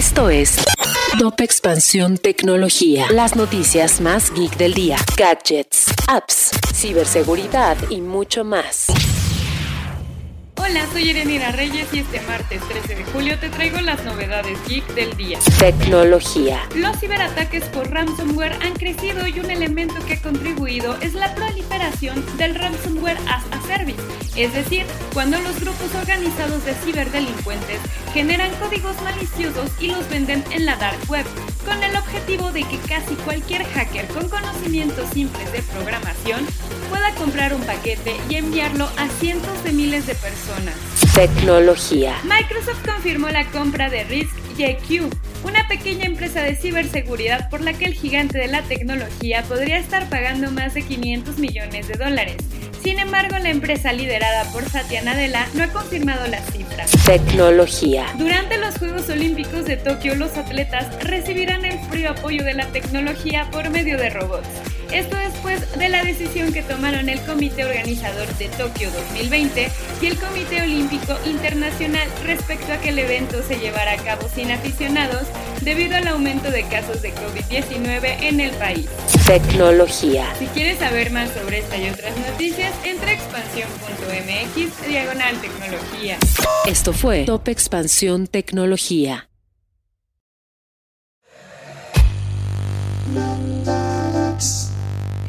Esto es Top Expansión Tecnología. Las noticias más geek del día. Gadgets, apps, ciberseguridad y mucho más. Hola, soy Erenira Reyes y este martes 13 de julio te traigo las novedades geek del día. Tecnología. Los ciberataques por ransomware han crecido y un elemento que ha contribuido es la proliferación del ransomware as a service, es decir, cuando los grupos organizados de ciberdelincuentes generan códigos maliciosos y los venden en la dark web, con el objetivo de que casi cualquier hacker con conocimientos simples de programación pueda comprar un paquete y enviarlo a cientos de miles de personas Tecnología. Microsoft confirmó la compra de Risk JQ, una pequeña empresa de ciberseguridad por la que el gigante de la tecnología podría estar pagando más de 500 millones de dólares. Sin embargo, la empresa liderada por Satya Nadella no ha confirmado las cifras. Tecnología. Durante los Juegos Olímpicos de Tokio, los atletas recibirán el frío apoyo de la tecnología por medio de robots. Esto después de la decisión que tomaron el Comité Organizador de Tokio 2020 y el Comité Olímpico Internacional respecto a que el evento se llevara a cabo sin aficionados debido al aumento de casos de COVID-19 en el país. Tecnología. Si quieres saber más sobre esta y otras noticias, entra a expansión.mx diagonal tecnología. Esto fue Top Expansión Tecnología.